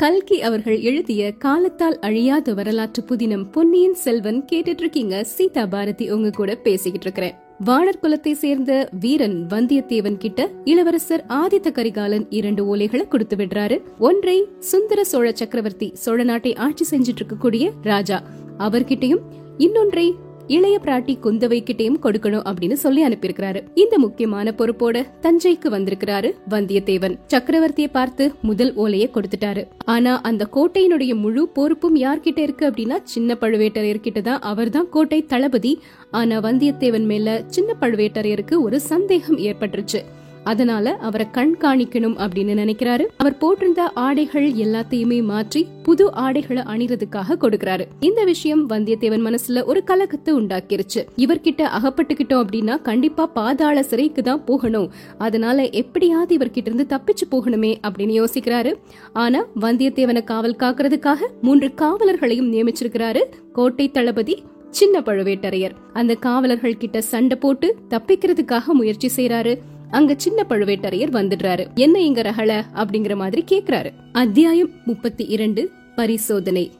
கல்கி அவர்கள் எழுதிய காலத்தால் அழியாத வரலாற்று புதினம் பொன்னியின் செல்வன் கேட்டுட்டு இருக்கீங்க சீதா பாரதி உங்க கூட பேசிக்கிட்டு இருக்கிறேன். வானர் குலத்தை சேர்ந்த வீரன் வந்தியத்தேவன் கிட்ட இளவரசர் ஆதித்த கரிகாலன் இரண்டு ஓலைகளை கொடுத்து விடுறாரு. ஒன்றை சுந்தர சோழ சக்கரவர்த்தி சோழ நாட்டை ஆட்சி செஞ்சுட்டு இருக்கக்கூடிய ராஜா அவர்கிட்டயும் இன்னொன்றை இளைய பிராட்டி குந்தவை கிட்டையும் கொடுக்கணும் அப்படின்னு சொல்லி அனுப்பியிருக்கிறாரு. இந்த முக்கியமான பொறுப்போட தஞ்சைக்கு வந்திருக்கிறாரு வந்தியத்தேவன். சக்கரவர்த்தியை பார்த்து முதல் ஓலையை கொடுத்துட்டாரு. ஆனா அந்த கோட்டையினுடைய முழு பொறுப்பும் யார்கிட்ட இருக்கு அப்படின்னா சின்ன பழுவேட்டரையர்கிட்ட தான். அவர்தான் கோட்டை தளபதி. ஆனா வந்தியத்தேவன் மேல சின்ன பழுவேட்டரையருக்கு ஒரு சந்தேகம் ஏற்பட்டுருச்சு. அதனால அவரை கண்காணிக்கணும் அப்படின்னு நினைக்கிறாரு. அவர் போட்டிருந்த ஆடைகள் எல்லாத்தையுமே மாற்றி புது ஆடைகளை அணிறதுக்காக கொடுக்கறாரு. இந்த விஷயம் வந்தியத்தேவன் மனசுல ஒரு கலக்கத்தை உண்டாக்கிருச்சு. இவர்கிட்ட அகப்பட்டுக்கிட்டோம் அப்படின்னா கண்டிப்பா பாதாள சிறைக்கு தான் போகணும். அதனால எப்படியாவது இவர்கிட்ட இருந்து தப்பிச்சு போகணுமே அப்படின்னு யோசிக்கிறாரு. ஆனா வந்தியத்தேவனை காவல் காக்குறதுக்காக மூன்று காவலர்களையும் நியமிச்சிருக்கிறாரு கோட்டை தளபதி சின்ன பழுவேட்டரையர். அந்த காவலர்கள் கிட்ட சண்டை போட்டு தப்பிக்கிறதுக்காக முயற்சி செய்யறாரு அங்க சின்ன பழுவேட்டரையர் வந்துடுறாரு. என்ன இங்க ரகல? அப்படிங்கிற மாதிரி கேக்குறாரு. அத்தியாயம் முப்பத்தி இரண்டு பரிசோதனை.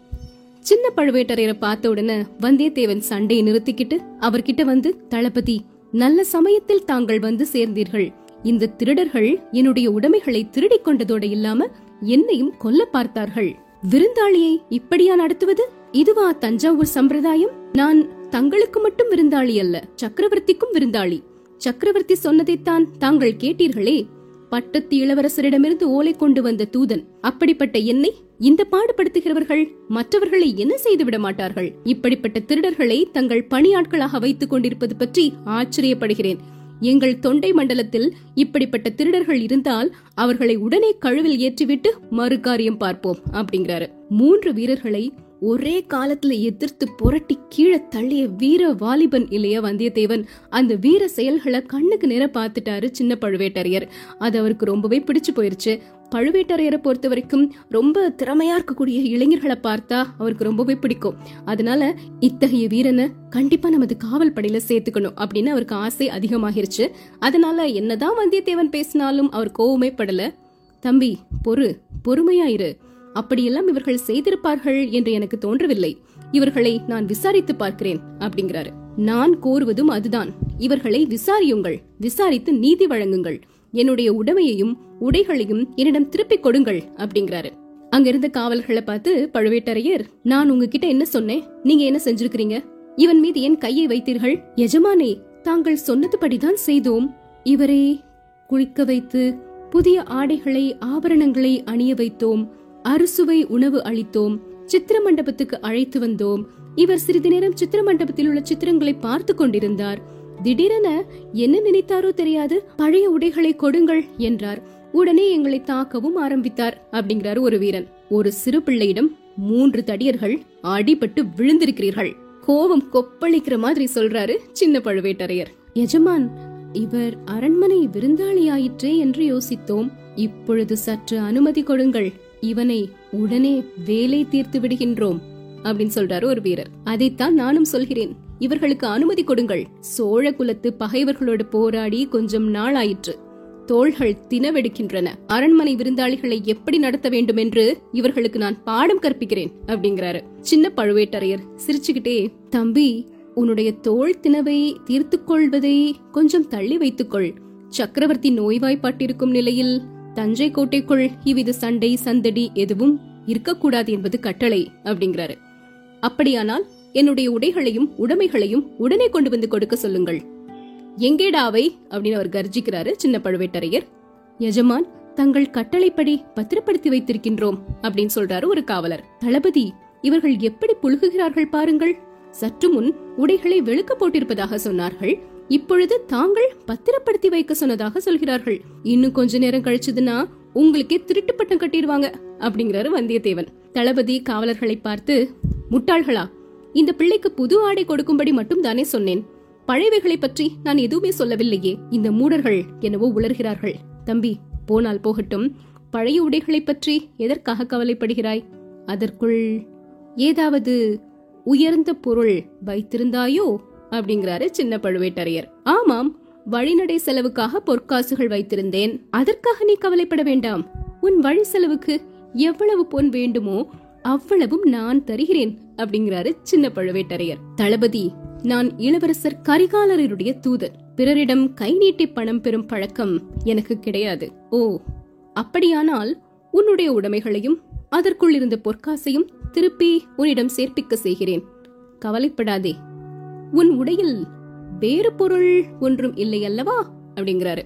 சின்ன பழுவேட்டரையரை பார்த்த உடனே வந்தியத்தேவன் சண்டையை நிறுத்திக்கிட்டு அவர்கிட்ட வந்து தளபதி நல்ல சமயத்தில் தாங்கள் வந்து சேர்ந்தீர்கள். இந்த திருடர்கள் என்னுடைய உடைமைகளை திருடிக் கொண்டதோடு இல்லாம என்னையும் கொல்ல பார்த்தார்கள். விருந்தாளியை இப்படியா நடத்துவது? இதுவா தஞ்சாவூர் சம்பிரதாயம்? நான் தங்களுக்கு மட்டும் விருந்தாளி அல்ல சக்கரவர்த்திக்கும் விருந்தாளி. சக்கரவர்த்தி சொன்னதைத்தான் தாங்கள் கேட்டீர்களே? பட்டத்து இளவரசரிடமிருந்து ஓலை கொண்டு வந்த தூதன் அப்படிப்பட்ட என்னை இந்த பாடுபடுத்துகிறவர்கள் மற்றவர்களை என்ன செய்து விட மாட்டார்கள்? இப்படிப்பட்ட திருடர்களை தங்கள் பணியாட்களாக வைத்துக் கொண்டிருப்பது பற்றி ஆச்சரியப்படுகிறேன். எங்கள் தொண்டை மண்டலத்தில் இப்படிப்பட்ட திருடர்கள் இருந்தால் அவர்களை உடனே கழுவில் ஏற்றிவிட்டு மறு காரியம் பார்ப்போம் அப்படிங்கிறாரு. மூன்று வீரர்களை ஒரே காலத்துல எதிர்த்து புரட்டி கீழே தள்ளிய வீர வாலிபன் இல்லையா வந்தியத்தேவன்? அந்த வீர செயல்களை கண்ணுக்கு நேர பார்த்துட்டாரு சின்ன பழுவேட்டரையர். அது அவருக்கு ரொம்பவே பிடிச்சு போயிருச்சு. பழுவேட்டரையரை பொறுத்த வரைக்கும் ரொம்ப திறமையா இருக்கக்கூடிய இளைஞர்களை பார்த்தா அவருக்கு ரொம்பவே பிடிக்கும். அதனால இத்தகைய வீரனை கண்டிப்பா நமது காவல் படையில சேர்த்துக்கணும் அப்படின்னு அவருக்கு ஆசை அதிகமாகிருச்சு. அதனால என்னதான் வந்தியத்தேவன் பேசினாலும் அவர் கோவமே படல. தம்பி பொறு பொறுமையாயிரு அப்படியெல்லாம் இவர்கள் செய்திருப்பார்கள் என்று எனக்கு தோன்றவில்லை. இவர்களை நான் விசாரித்து பார்க்கிறேன் அப்படிங்கிறாரு. நான் கோருவதும் அதுதான். இவர்களை விசாரியுங்கள். விசாரித்து நீதி வழங்குங்கள். என்னுடைய உடமையையும் உடைகளையும் என்னிடம் திருப்பிக் கொடுங்கள் அப்படிங்கிறாரு. அங்க இருந்த காவல்களை பார்த்து பழுவேட்டரையர் நான் உங்ககிட்ட என்ன சொன்னேன்? நீங்க என்ன செஞ்சிருக்கிறீங்க? இவன் மீது என் கையை வைத்தீர்கள்? எஜமானே தாங்கள் சொன்னதுபடிதான் செய்தோம். இவரை குளிக்க வைத்து புதிய ஆடைகளை ஆபரணங்களை அணிய வைத்தோம். அறுசுவை உணவு அளித்தோம் சித்திர மண்டபத்துக்கு அழைத்து வந்தோம். இவர் சிறிது நேரம் சித்திர மண்டபத்தில் உள்ள சித்திரங்களை பார்த்து கொண்டிருந்தார். திடீரென என்ன நினைத்தாரோ தெரியாது பழைய உடைகளை கொடுங்கள் என்றார். உடனே எங்களை தாக்கவும் ஆரம்பித்தார் அப்படிங்கிறாரு ஒரு வீரன். ஒரு சிறு பிள்ளையிடம் மூன்று தடியர்கள் அடிபட்டு விழுந்திருக்கிறீர்கள். கோபம் கொப்பளிக்கிற மாதிரி சொல்றாரு சின்ன பழுவேட்டரையர். எஜமான் இவர் அரண்மனை விருந்தாளியாயிற்றே என்று யோசித்தோம். இப்பொழுது சற்று அனுமதி கொடுங்கள் இவனை உடனே வேலை தீர்த்து விடுகின்றோம் அப்படின்னு சொல்றாரு ஒரு வீரர். அதைத்தான் நானும் சொல்கிறேன். இவர்களுக்கு அனுமதி கொடுங்கள். சோழ குலத்து பகைவர்களோடு போராடி கொஞ்சம் நாள் ஆயிற்று தோள்கள் தினவெடுக்கின்றன அரண்மனை விருந்தாளிகளை எப்படி நடத்த வேண்டும் என்று இவர்களுக்கு நான் பாடம் கற்பிக்கிறேன் அப்படிங்கிறாரு. சின்ன பழுவேட்டரையர் சிரிச்சுக்கிட்டே தம்பி உன்னுடைய தோல் தினவை தீர்த்து கொள்வதை கொஞ்சம் தள்ளி வைத்துக்கொள் சக்கரவர்த்தி நோய்வாய்ப்பாட்டிருக்கும் நிலையில் தஞ்சை கோட்டைக்குள் இவ்வித சண்டை சந்தடி எதுவும் இருக்கக்கூடாது என்பது கட்டளை அப்படிங்கிறாரு. அப்படியானால் என்னுடைய உடைகளையும் உடைமைகளையும் உடனே கொண்டு வந்து கொடுக்க சொல்லுங்கள். எங்கேடா அவை? அப்படின்னு அவர் கர்ஜிக்கிறாரு சின்ன பழுவேட்டரையர். எஜமான் தங்கள் கட்டளைப்படி பத்திரப்படுத்தி வைத்திருக்கின்றோம் அப்படின்னு சொல்றாரு ஒரு காவலர். தளபதி இவர்கள் எப்படி புழுகுகிறார்கள் பாருங்கள். சற்று முன் உடைகளை வெளுக்க போட்டிருப்பதாக சொன்னார்கள். இப்பொழுது தாங்கள் பத்திரப்படுத்தி வைக்க சொன்னதாக சொல்கிறார்கள். இன்னும் கொஞ்ச நேரம் கழிச்சதுன்னா உங்களுக்கே திருட்டு பட்டம் கட்டிடுவாங்க அப்படிங்கிறாரு வந்தியத்தேவன். தளபதி காவலர்களை பார்த்து முட்டாள்களா இந்த பிள்ளைக்கு புது ஆடை கொடுக்கும்படி மட்டும் தானே சொன்னேன். பழையவைகளை பற்றி நான் எதுவுமே சொல்லவில்லையே. இந்த மூடர்கள் என்னவோ உளர்கிறார்கள் தம்பி போனால் போகட்டும். பழைய உடைகளை பற்றி எதற்காக கவலைப்படுகிறாய்? அதற்குள் ஏதாவது உயர்ந்த பொருள் வைத்திருந்தாயோ? அப்படிங்கிறாரு சின்ன பழுவேட்டரையர். ஆமாம் வழிநடை செலவுக்காக பொற்காசுகள் வைத்திருந்தேன். அதற்காக நீ கவலைப்பட வேண்டாம். உன் வழி செலவுக்கு எவ்வளவு பொன் வேண்டுமோ அவ்வளவும் நான் தருகிறேன் அப்படிங்கிறாரு சின்ன பழுவேட்டரையர். தளபதி நான் இளவரசர் கரிகாலருடைய தூதர். பிறரிடம் கை நீட்டி பணம் பெறும் பழக்கம் எனக்கு கிடையாது. ஓ அப்படியானால் உன்னுடைய உடைமைகளையும் அதற்குள் இருந்த பொற்காசையும் திருப்பி உன்னிடம் சேர்ப்பிக்க செய்கிறேன். கவலைப்படாதே உன் உடையில் வேறு பொருள் ஒன்றும் இல்லை அல்லவா? அப்படிங்கிறாரு.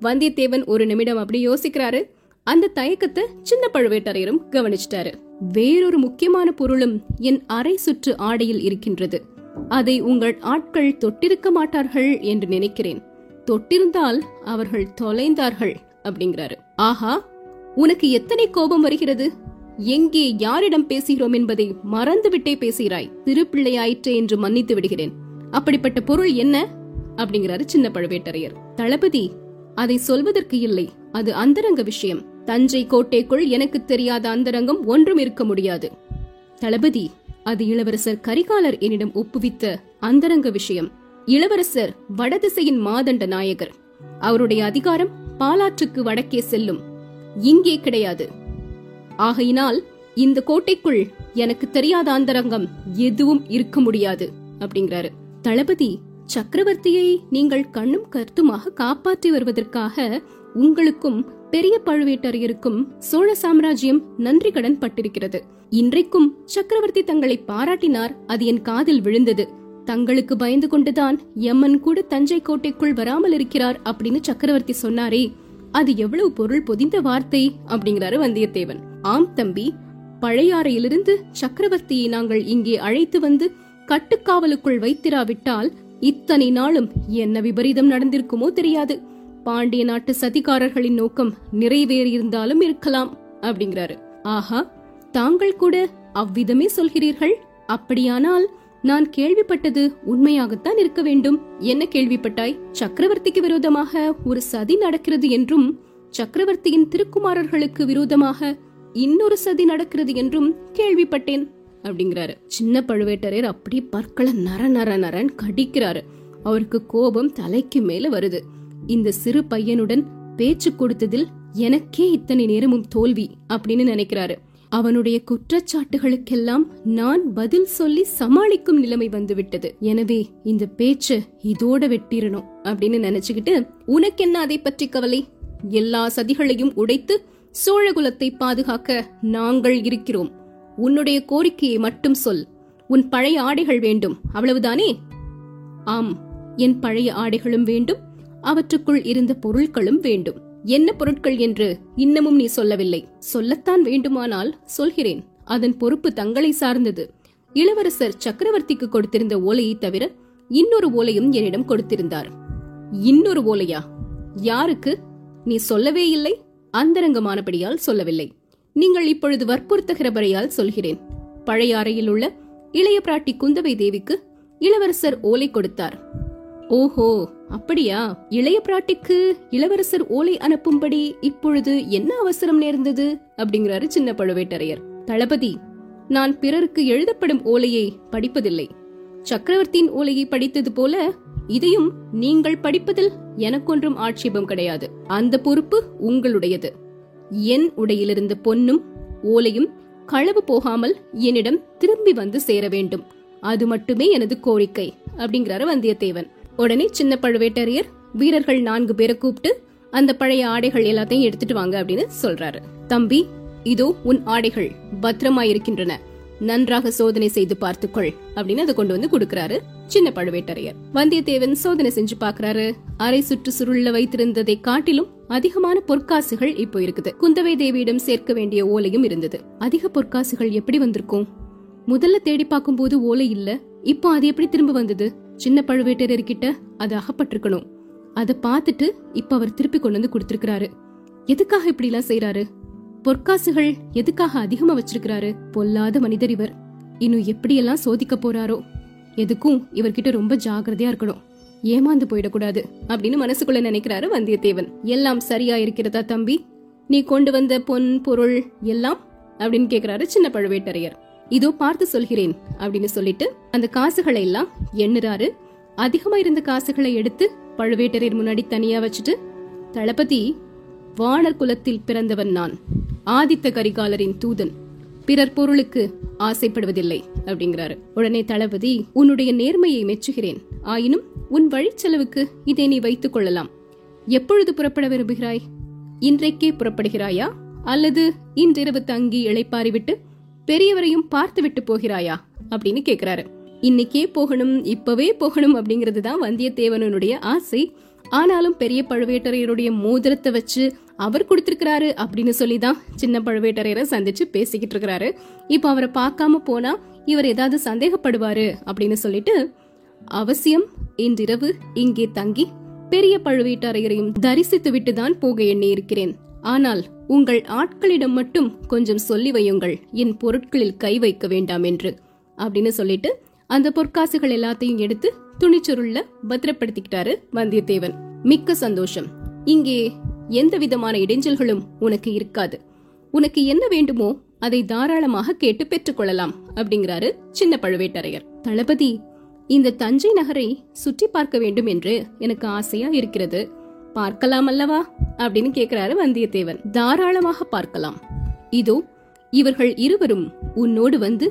வந்தியத்தேவன் ஒரு நிமிடம் அப்படி யோசிக்கிறாரு. அந்த தயக்கத்தை சின்ன பழுவேட்டரையரும் கவனிச்சிட்டாரு. வேறொரு முக்கியமான பொருளும் என் அரை சுற்று ஆடையில் இருக்கின்றது. அதை உங்கள் ஆட்கள் தொட்டிருக்க மாட்டார்கள் என்று நினைக்கிறேன். தொட்டிருந்தால் அவர்கள் தொலைந்தார்கள் அப்படிங்கிறாரு. ஆஹா உனக்கு எத்தனை கோபம் வருகிறது? எங்கே யாரிடம் பேசுகிறோம் என்பதை மறந்துவிட்டே பேசுகிறாய். திருப்பிள்ளையாயிற்றே என்று மன்னித்து விடுகிறேன். அப்படிப்பட்ட பொருள் என்ன? அப்படிங்கிறாரு சின்ன பழுவேட்டரையர். தளபதி அதை சொல்வதற்கு இல்லை. அது அந்தரங்க விஷயம். தஞ்சை கோட்டைக்குள் எனக்கு தெரியாத அந்தரங்கம் ஒன்றும் இருக்க முடியாது. தளபதி அது இளவரசர் கரிகாலர் என்னிடம் ஒப்புவித்த அந்தரங்க விஷயம். இளவரசர் வடதிசையின் மாதண்ட நாயகர். அவருடைய அதிகாரம் பாலாற்றுக்கு வடக்கே செல்லும். இங்கே கிடையாது. ஆகையினால் இந்த கோட்டைக்குள் எனக்கு தெரியாத அந்தரங்கம் எதுவும் இருக்க முடியாது அப்படிங்கிறாரு. தளபதி சக்கரவர்த்தியை நீங்கள் கண்ணும் கருத்துமாக காப்பாற்றி வருவதற்காக உங்களுக்கும் பெரிய பழுவேட்டரையருக்கும் சோழ சாம்ராஜ்யம் நன்றி கடன் பட்டிருக்கிறது. இன்றைக்கும் சக்கரவர்த்தி தங்களை பாராட்டினார் அது என் காதில் விழுந்தது. தங்களுக்கு பயந்து கொண்டுதான் எம்மன் கூட தஞ்சை கோட்டைக்குள் வராமல் இருக்கிறார் அப்படின்னு சக்கரவர்த்தி சொன்னாரே அது எவ்வளவு பொருள் பொதிந்த வார்த்தை அப்படிங்கிறாரு வந்தியத்தேவன். ஆம் தம்பி பழையாறையிலிருந்து சக்கரவர்த்தியை நாங்கள் இங்கே அழைத்து வந்து கட்டுக்காவலுக்குள் வைத்திராவிட்டால் இத்தனை நாளும் என்ன விபரீதம் நடந்திருக்குமோ தெரியாது. பாண்டிய நாட்டு சதிகாரர்களின் நோக்கம் நிறைவேறியிருந்தாலும் இருக்கலாம் அப்படிங்கிறாரு. ஆஹா தாங்கள் கூட அவ்விதமே சொல்கிறீர்கள்? அப்படியானால் நான் கேள்விப்பட்டது உண்மையாகத்தான் இருக்க வேண்டும். என்ன கேள்விப்பட்டாய்? சக்கரவர்த்திக்கு விரோதமாக ஒரு சதி நடக்கிறது என்றும் சக்கரவர்த்தியின் திருக்குமாரர்களுக்கு விரோதமாக இன்னொரு சதி நடக்கிறது என்றும் கேள்விப்பட்டேன் அப்படிங்கிறாரு. சின்ன பழுவேட்டரையர் அப்படி பற்களை நர நர நரன் கடிக்கிறாரு. அவருக்கு கோபம் தலைக்கு மேல வருது. இந்த சிறு பையனுடன் பேச்சு கொடுத்ததில் எனக்கே இத்தனை நேரமும் தோல்வி அப்படின்னு நினைக்கிறாரு. அவனுடைய குற்றச்சாட்டுகளுக்கெல்லாம் நான் பதில் சொல்லி சமாளிக்கும் நிலைமை வந்துவிட்டது. எனவே இந்த பேச்சு இதோட வெட்டிரணும் அப்படின்னு நினைச்சுக்கிட்டு உனக்கு என்ன அதை பற்றி கவலை? எல்லா சதிகளையும் உடைத்து சோழகுலத்தை பாதுகாக்க நாங்கள் இருக்கிறோம். உன்னுடைய கோரிக்கையை மட்டும் சொல். உன் பழைய ஆடைகள் வேண்டும். அவ்வளவுதானே? ஆம் என் பழைய ஆடைகளும் வேண்டும். அவற்றுக்குள் இருந்த பொருட்களும் வேண்டும். என்ன பொருட்கள் என்று இன்னமும் நீ சொல்லவில்லை. சொல்லத்தான் வேண்டுமானால் சொல்கிறேன். அதன் பொறுப்பு தங்களை சார்ந்தது. இளவரசர் சக்கரவர்த்திக்கு கொடுத்திருந்த ஓலையை தவிர இன்னொரு ஓலையும் என்னிடம் கொடுத்திருந்தார். இன்னொரு ஓலையா? யாருக்கு? நீ சொல்லவே இல்லை. அந்தரங்கமானபடியால் சொல்லவில்லை. நீங்கள் இப்பொழுது வற்புறுத்துகிறபடியால் சொல்கிறேன். பழைய அறையில் உள்ள இளைய பிராட்டி குந்தவை தேவிக்கு இளவரசர் ஓலை கொடுத்தார். ஓஹோ அப்படியா? இளைய பிராட்டிக்கு இளவரசர் ஓலை அனுப்பும்படி இப்பொழுது என்ன அவசரம் நேர்ந்தது? அப்படிங்கிறாரு சின்ன பழுவேட்டரையர். தளபதி நான் பிறருக்கு எழுதப்படும் ஓலையை படிப்பதில்லை. சக்கரவர்த்தியின் ஓலையை படித்தது போல இதையும் நீங்கள் படிப்பதில் எனக்கொன்றும் ஆட்சேபம் கிடையாது. அந்த பொறுப்பு உங்களுடையது. என் உடையிலிருந்து பொன்னும் ஓலையும் களவு போகாமல் என்னிடம் திரும்பி வந்து சேர வேண்டும். அது மட்டுமே எனது கோரிக்கை அப்படிங்கிறாரு வந்தியத்தேவன். உடனே சின்ன பழுவேட்டரையர் வீரர்கள் நான்கு பேரை கூப்பிட்டு அந்த பழைய ஆடைகள் எல்லாத்தையும் எடுத்துட்டு வாங்க அப்படின்னு சொல்றாரு. தம்பி இதோ உன் ஆடைகள் பத்திரமா இருக்கின்றன நன்றாக சோதனை செய்து பார்த்துக்கொள் அப்படின்னு அதை கொண்டு வந்து கொடுக்கறாரு சின்ன பழுவேட்டரையர். வந்தியத்தேவன் சோதனை செஞ்சு பாக்குறாரு அரை சுற்று சுருள்ல வைத்திருந்ததை காட்டிலும் அதிகமான பொற்காசுகள் இப்போ இருக்குது. குந்தவை தேவியிடம் சேர்க்க வேண்டிய ஓலையும் இருந்தது. அதிக பொற்காசுகள் எப்படி வந்திருக்கும்? முதல்ல தேடி பார்க்கும்போது ஓலை இல்ல. இப்போ அது எப்படி திரும்ப வந்தது? சின்ன பழுவேட்டரையர் கிட்ட அது அகப்பட்டிருக்கணும். அதை பார்த்துட்டு இப்ப அவர் திருப்பி கொண்டு வந்து கொடுத்திருக்கிறாரு. எதுக்காக இப்படி எல்லாம் செய்யறாரு பொற்காசுகள் எதுக்காக அதிகமா வச்சிருக்கிறாரு? பொல்லாத மனிதர் இவர். இன்னும் எப்படியெல்லாம் சோதிக்க போறாரோ? எதுக்கும் இவர்கிட்ட ரொம்ப ஜாகிரதையா இருக்கணும். ஏமாந்து போயிடக்கூடாது அப்படின்னு மனசுக்குள்ள நினைக்கிறாரு வந்தியத்தேவன். எல்லாம் சரியா இருக்கிறதா தம்பி? நீ கொண்டு வந்த பொன் பொருள் எல்லாம்? அப்படின்னு கேக்குறாரு சின்ன பழுவேட்டரையர். இதோ பார்த்து சொல்கிறேன் அப்படின்னு சொல்லிட்டு அந்த காசுகளை எல்லாம் எண்ணுறாரு. அதிகமா இருந்த காசுகளை எடுத்து பழுவேட்டரையர் முன்னாடி தனியா வச்சுட்டு தளபதி வானர் குலத்தில் பிறந்தவன் நான். ஆதித்த கரிகாலரின் தூதன். பிறர் பொருளுக்கு ஆசைப்படுவதில்லை அப்படிங்கிறாரு. உடனே தளபதி உன்னுடைய நேர்மையை மெச்சுகிறேன். ஆயினும் உன் வழிச்செலவுக்கு இதை நீ வைத்துக் கொள்ளலாம். எப்பொழுது புறப்பட விரும்புகிறாய்? இன்றைக்கே புறப்படுகிறாயா? அல்லது இன்றிரவு தங்கி இளைப்பாறிவிட்டு பெரியவரையும் பார்த்துவிட்டு போகிறாயா? அப்படின்னு கேக்குறாரு. இன்னைக்கே போகணும் இப்பவே போகணும் அப்படிங்கிறது தான் வந்தியத்தேவனுடைய ஆசை. ஆனாலும் பெரிய பழுவேட்டரையருடைய மோதிரத்தை வச்சு அவர் கொடுத்திருக்கிறாரு அப்படின்னு சொல்லி தான் சின்ன பழுவேட்டரையரை சந்திச்சு பேசிக்கிட்டு இருக்கிறாரு. இப்போ அவரை பார்க்காம போனா இவர் ஏதாவது சந்தேகப்படுவாரு அப்படின்னு சொல்லிட்டு அவசியம் இன்றிரவு இங்கே தங்கி பெரிய பழுவேட்டரையரையும் தரிசித்து விட்டுதான் போக எண்ணி இருக்கிறேன். ஆனால் உங்கள் ஆட்களிடம் மட்டும் கொஞ்சம் சொல்லி வையுங்கள். என் பொருட்களில் கை வைக்க வேண்டாம் என்று. அப்படின்னு சொல்லிட்டு அந்த பொற்காசுகள் எல்லாத்தையும் எடுத்து துணிச்சுருள்ல பத்திரப்படுத்திக்கிட்டாரு வந்தியத்தேவன். மிக்க சந்தோஷம். இங்கே எந்த விதமான இடைஞ்சல்களும் உனக்கு இருக்காது. உனக்கு என்ன வேண்டுமோ அதை தாராளமாக கேட்டு பெற்றுக்கொள்ளலாம் அப்படிங்கிறாரு சின்ன பழுவேட்டரையர். தளபதி இந்த தஞ்சை நகரை சுற்றி பார்க்க வேண்டும் என்று எனக்கு ஆசையா இருக்கிறது. பார்க்கலாம் அல்லவா? அப்படின்னு கேக்குறாரு வந்தியத்தேவன். தாராளமாக பார்க்கலாம். இதோ இவர்கள் இருவரும் உன்னோடு வந்து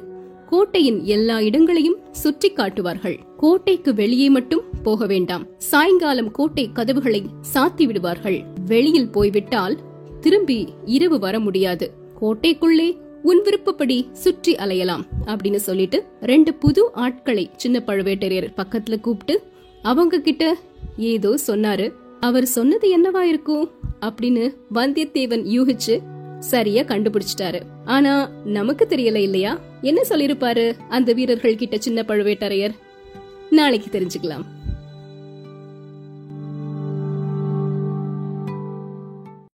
கோட்டையின் எல்லா இடங்களையும் சுற்றி காட்டுவார்கள். கோட்டைக்கு வெளியே மட்டும் போக வேண்டாம். சாயங்காலம் கோட்டை கதவுகளை சாத்தி விடுவார்கள். வெளியில் போய்விட்டால் திரும்பி இரவு வர முடியாது. கோட்டைக்குள்ளே உன் விருப்பப்படி சுற்றி அலையலாம் அப்படின்னு சொல்லிட்டு ரெண்டு புது ஆட்களை சின்ன பழுவேட்டரையர் பக்கத்துல கூப்பிட்டு அவங்க கிட்ட ஏதோ சொன்னாரு. அவர் சொன்னது என்னவா இருக்கும்? அப்படின்னு வந்தியத்தேவன் யூகிச்சு சரியா கண்டுபிடிச்சிட்டாரு. ஆனா நமக்கு தெரியல இல்லையா? என்ன சொல்லிருப்பாரு அந்த வீரர்கள் கிட்ட சின்ன பழுவேட்டரையர்? நாளைக்கு தெரிஞ்சுக்கலாம்.